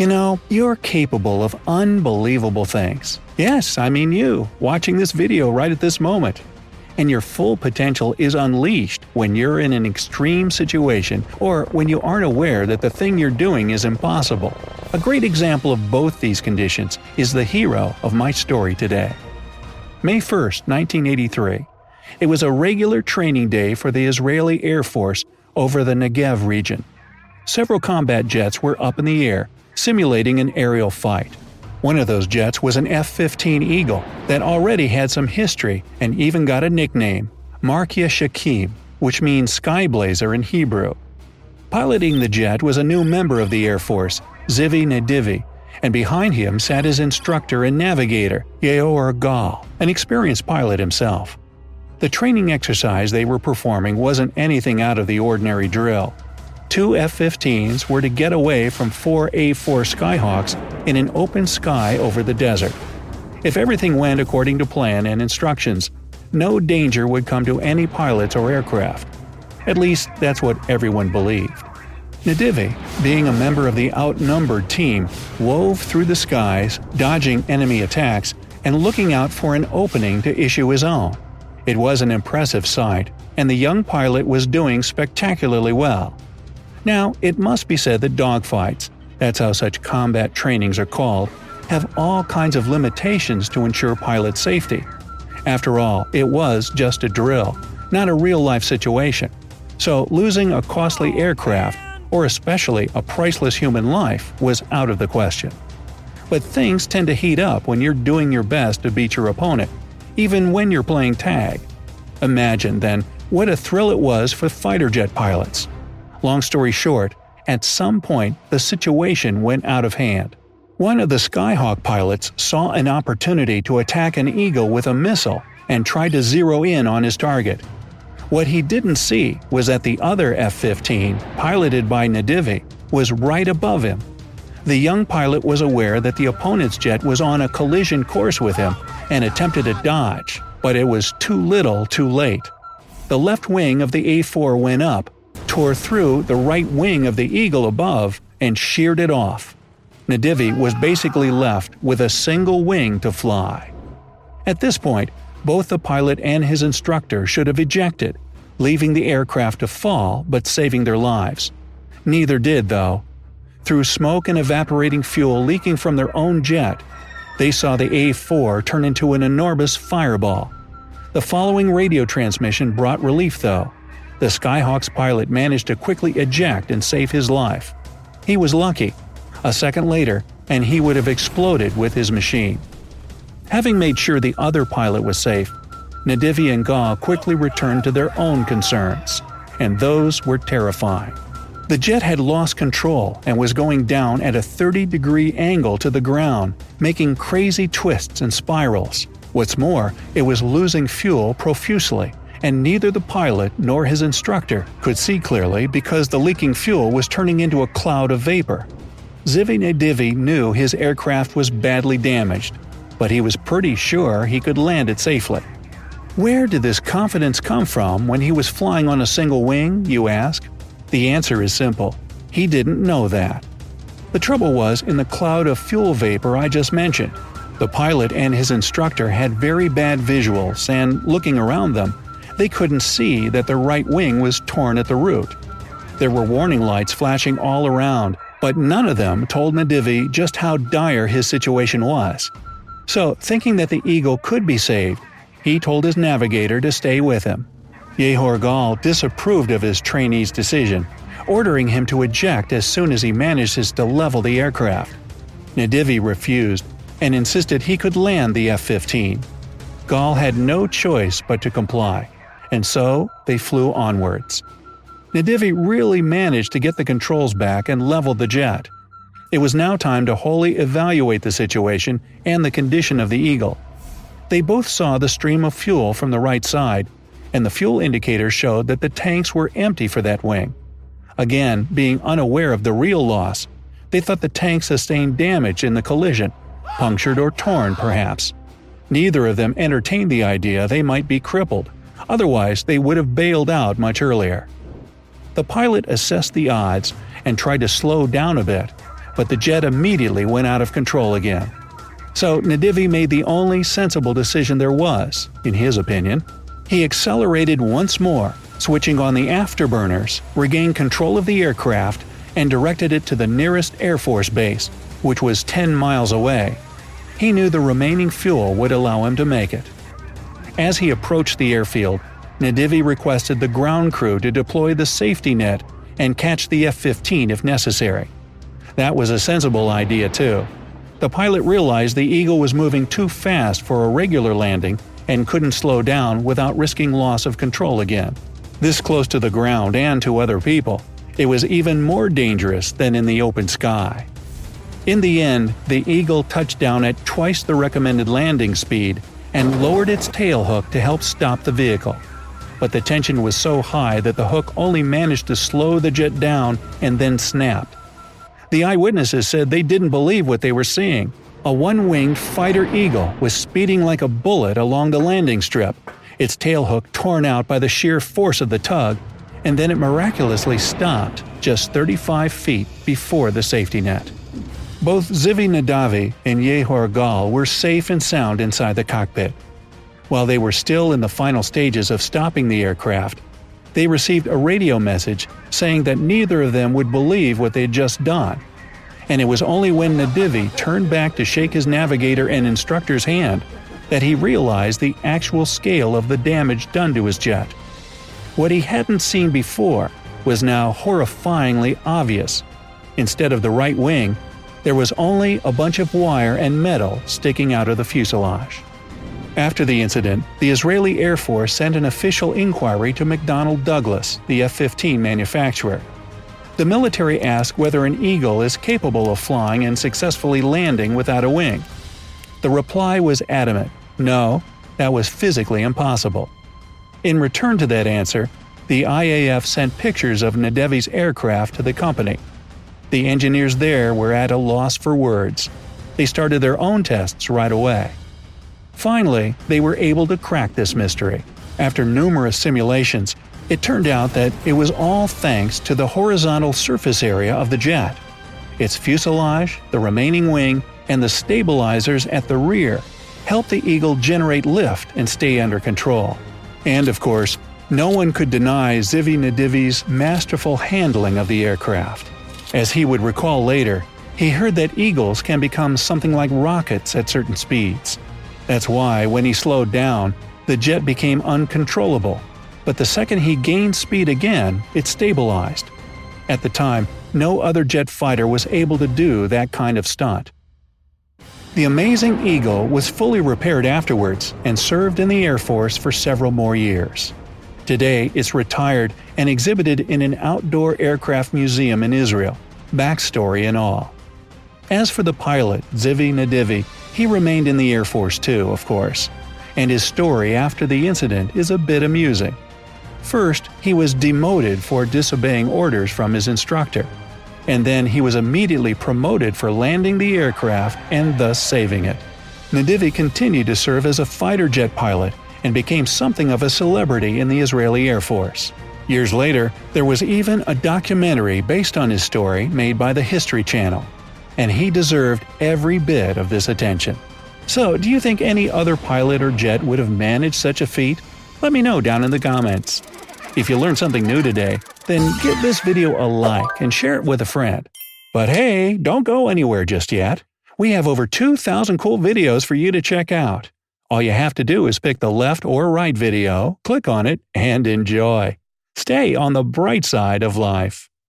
You know, you're capable of unbelievable things. Yes, I mean you, watching this video right at this moment. And your full potential is unleashed when you're in an extreme situation or when you aren't aware that the thing you're doing is impossible. A great example of both these conditions is the hero of my story today. May 1, 1983. It was a regular training day for the Israeli Air Force over the Negev region. Several combat jets were up in the air simulating an aerial fight. One of those jets was an F 15 Eagle that already had some history and even got a nickname, Markia Shchakim, which means sky blazer in Hebrew. Piloting the jet was a new member of the Air Force, Zivi Nedivi, and behind him sat his instructor and navigator, Yehoar Gal, an experienced pilot himself. The training exercise they were performing wasn't anything out of the ordinary drill two F 15s were to get away from four A 4 Skyhawks in an open sky over the desert. If everything went according to plan and instructions, no danger would come to any pilots or aircraft. At least that's what everyone believed. Nedivi, being a member of the outnumbered team, wove through the skies, dodging enemy attacks and looking out for an opening to issue his own. It was an impressive sight, and the young pilot was doing spectacularly well. Now, it must be said that dogfights, that's how such combat trainings are called, have all kinds of limitations to ensure pilot safety. After all, it was just a drill, not a real life situation. So losing a costly aircraft, or especially a priceless human life, was out of the question. But things tend to heat up when you're doing your best to beat your opponent, even when you're playing tag. Imagine, then, what a thrill it was for fighter jet pilots. Long story short, at some point the situation went out of hand. One of the Skyhawk pilots saw an opportunity to attack an Eagle with a missile and tried to zero in on his target. What he didn't see was that the other F 15, piloted by Nedivi, was right above him. The young pilot was aware that the opponent's jet was on a collision course with him and attempted a dodge, but it was too little too late. The left wing of the A 4 went up, tore through the right wing of the eagle above and sheared it off. Nedivi was basically left with a single wing to fly. At this point, both the pilot and his instructor should have ejected, leaving the aircraft to fall but saving their lives. Neither did, though. Through smoke and evaporating fuel leaking from their own jet, they saw the A 4 turn into an enormous fireball. The following radio transmission brought relief, though. The Skyhawk's pilot managed to quickly eject and save his life. He was lucky. A second later, and he would have exploded with his machine. Having made sure the other pilot was safe, Nedivi and Gal quickly returned to their own concerns, and those were terrifying. The jet had lost control and was going down at a 30 degree angle to the ground, making crazy twists and spirals. What's more, it was losing fuel profusely and neither the pilot nor his instructor could see clearly because the leaking fuel was turning into a cloud of vapor. Zivi Nedivi knew his aircraft was badly damaged, but he was pretty sure he could land it safely. Where did this confidence come from when he was flying on a single wing, you ask? The answer is simple he didn't know that. The trouble was in the cloud of fuel vapor I just mentioned. The pilot and his instructor had very bad visuals, and looking around them, they couldn't see that their right wing was torn at the root. There were warning lights flashing all around, but none of them told Nedivi just how dire his situation was. So, thinking that the Eagle could be saved, he told his navigator to stay with him. Yehoar Gal disapproved of his trainee's decision, ordering him to eject as soon as he manages to level the aircraft. Nedivi refused and insisted he could land the F 15. Gal had no choice but to comply and so they flew onwards. Nedivi really managed to get the controls back and leveled the jet. It was now time to wholly evaluate the situation and the condition of the Eagle. They both saw the stream of fuel from the right side, and the fuel indicator showed that the tanks were empty for that wing. Again, being unaware of the real loss, they thought the tank sustained damage in the collision, punctured or torn perhaps. Neither of them entertained the idea they might be crippled. Otherwise, they would have bailed out much earlier. The pilot assessed the odds and tried to slow down a bit, but the jet immediately went out of control again. So Nedivi made the only sensible decision there was, in his opinion. He accelerated once more, switching on the afterburners, regained control of the aircraft, and directed it to the nearest Air Force base, which was 10 miles away. He knew the remaining fuel would allow him to make it. As he approached the airfield, Nedivi requested the ground crew to deploy the safety net and catch the F 15 if necessary. That was a sensible idea, too. The pilot realized the Eagle was moving too fast for a regular landing and couldn't slow down without risking loss of control again. This close to the ground and to other people, it was even more dangerous than in the open sky. In the end, the Eagle touched down at twice the recommended landing speed and lowered its tail hook to help stop the vehicle. But the tension was so high that the hook only managed to slow the jet down and then snapped. The eyewitnesses said they didn't believe what they were seeing. A one winged fighter eagle was speeding like a bullet along the landing strip, its tailhook torn out by the sheer force of the tug, and then it miraculously stopped just 35 feet before the safety net. Both Zivi Nedivi and Yehoar Gal were safe and sound inside the cockpit. While they were still in the final stages of stopping the aircraft, they received a radio message saying that neither of them would believe what they had just done and it was only when Nedivi turned back to shake his navigator and instructor's hand that he realized the actual scale of the damage done to his jet. What he hadn't seen before was now horrifyingly obvious. Instead of the right wing, there was only a bunch of wire and metal sticking out of the fuselage. After the incident, the Israeli Air Force sent an official inquiry to McDonnell Douglas, the F 15 manufacturer, the military asked whether an eagle is capable of flying and successfully landing without a wing. The reply was adamant no, that was physically impossible. In return to that answer, the IAF sent pictures of Nedivi's aircraft to the company. The engineers there were at a loss for words. They started their own tests right away. Finally, they were able to crack this mystery. After numerous simulations, it turned out that it was all thanks to the horizontal surface area of the jet. Its fuselage, the remaining wing, and the stabilizers at the rear helped the Eagle generate lift and stay under control. And of course, no one could deny Zivi Nedivi's masterful handling of the aircraft. As he would recall later, he heard that eagles can become something like rockets at certain speeds. That's why, when he slowed down, the jet became uncontrollable but the second he gained speed again, it stabilized. At the time, no other jet fighter was able to do that kind of stunt. The Amazing Eagle was fully repaired afterwards and served in the Air Force for several more years. Today, it's retired and exhibited in an outdoor aircraft museum in Israel, backstory and all. As for the pilot, Zivi Nedivi, he remained in the Air Force too, of course, and his story after the incident is a bit amusing. First, he was demoted for disobeying orders from his instructor, and then he was immediately promoted for landing the aircraft and thus saving it. Nedivi continued to serve as a fighter jet pilot and became something of a celebrity in the Israeli Air Force. Years later, there was even a documentary based on his story made by the History Channel, and he deserved every bit of this attention. So, do you think any other pilot or jet would have managed such a feat? Let me know down in the comments. If you learned something new today, then give this video a like and share it with a friend. But hey, don't go anywhere just yet. We have over 2,000 cool videos for you to check out. All you have to do is pick the left or right video, click on it, and enjoy. Stay on the bright side of life.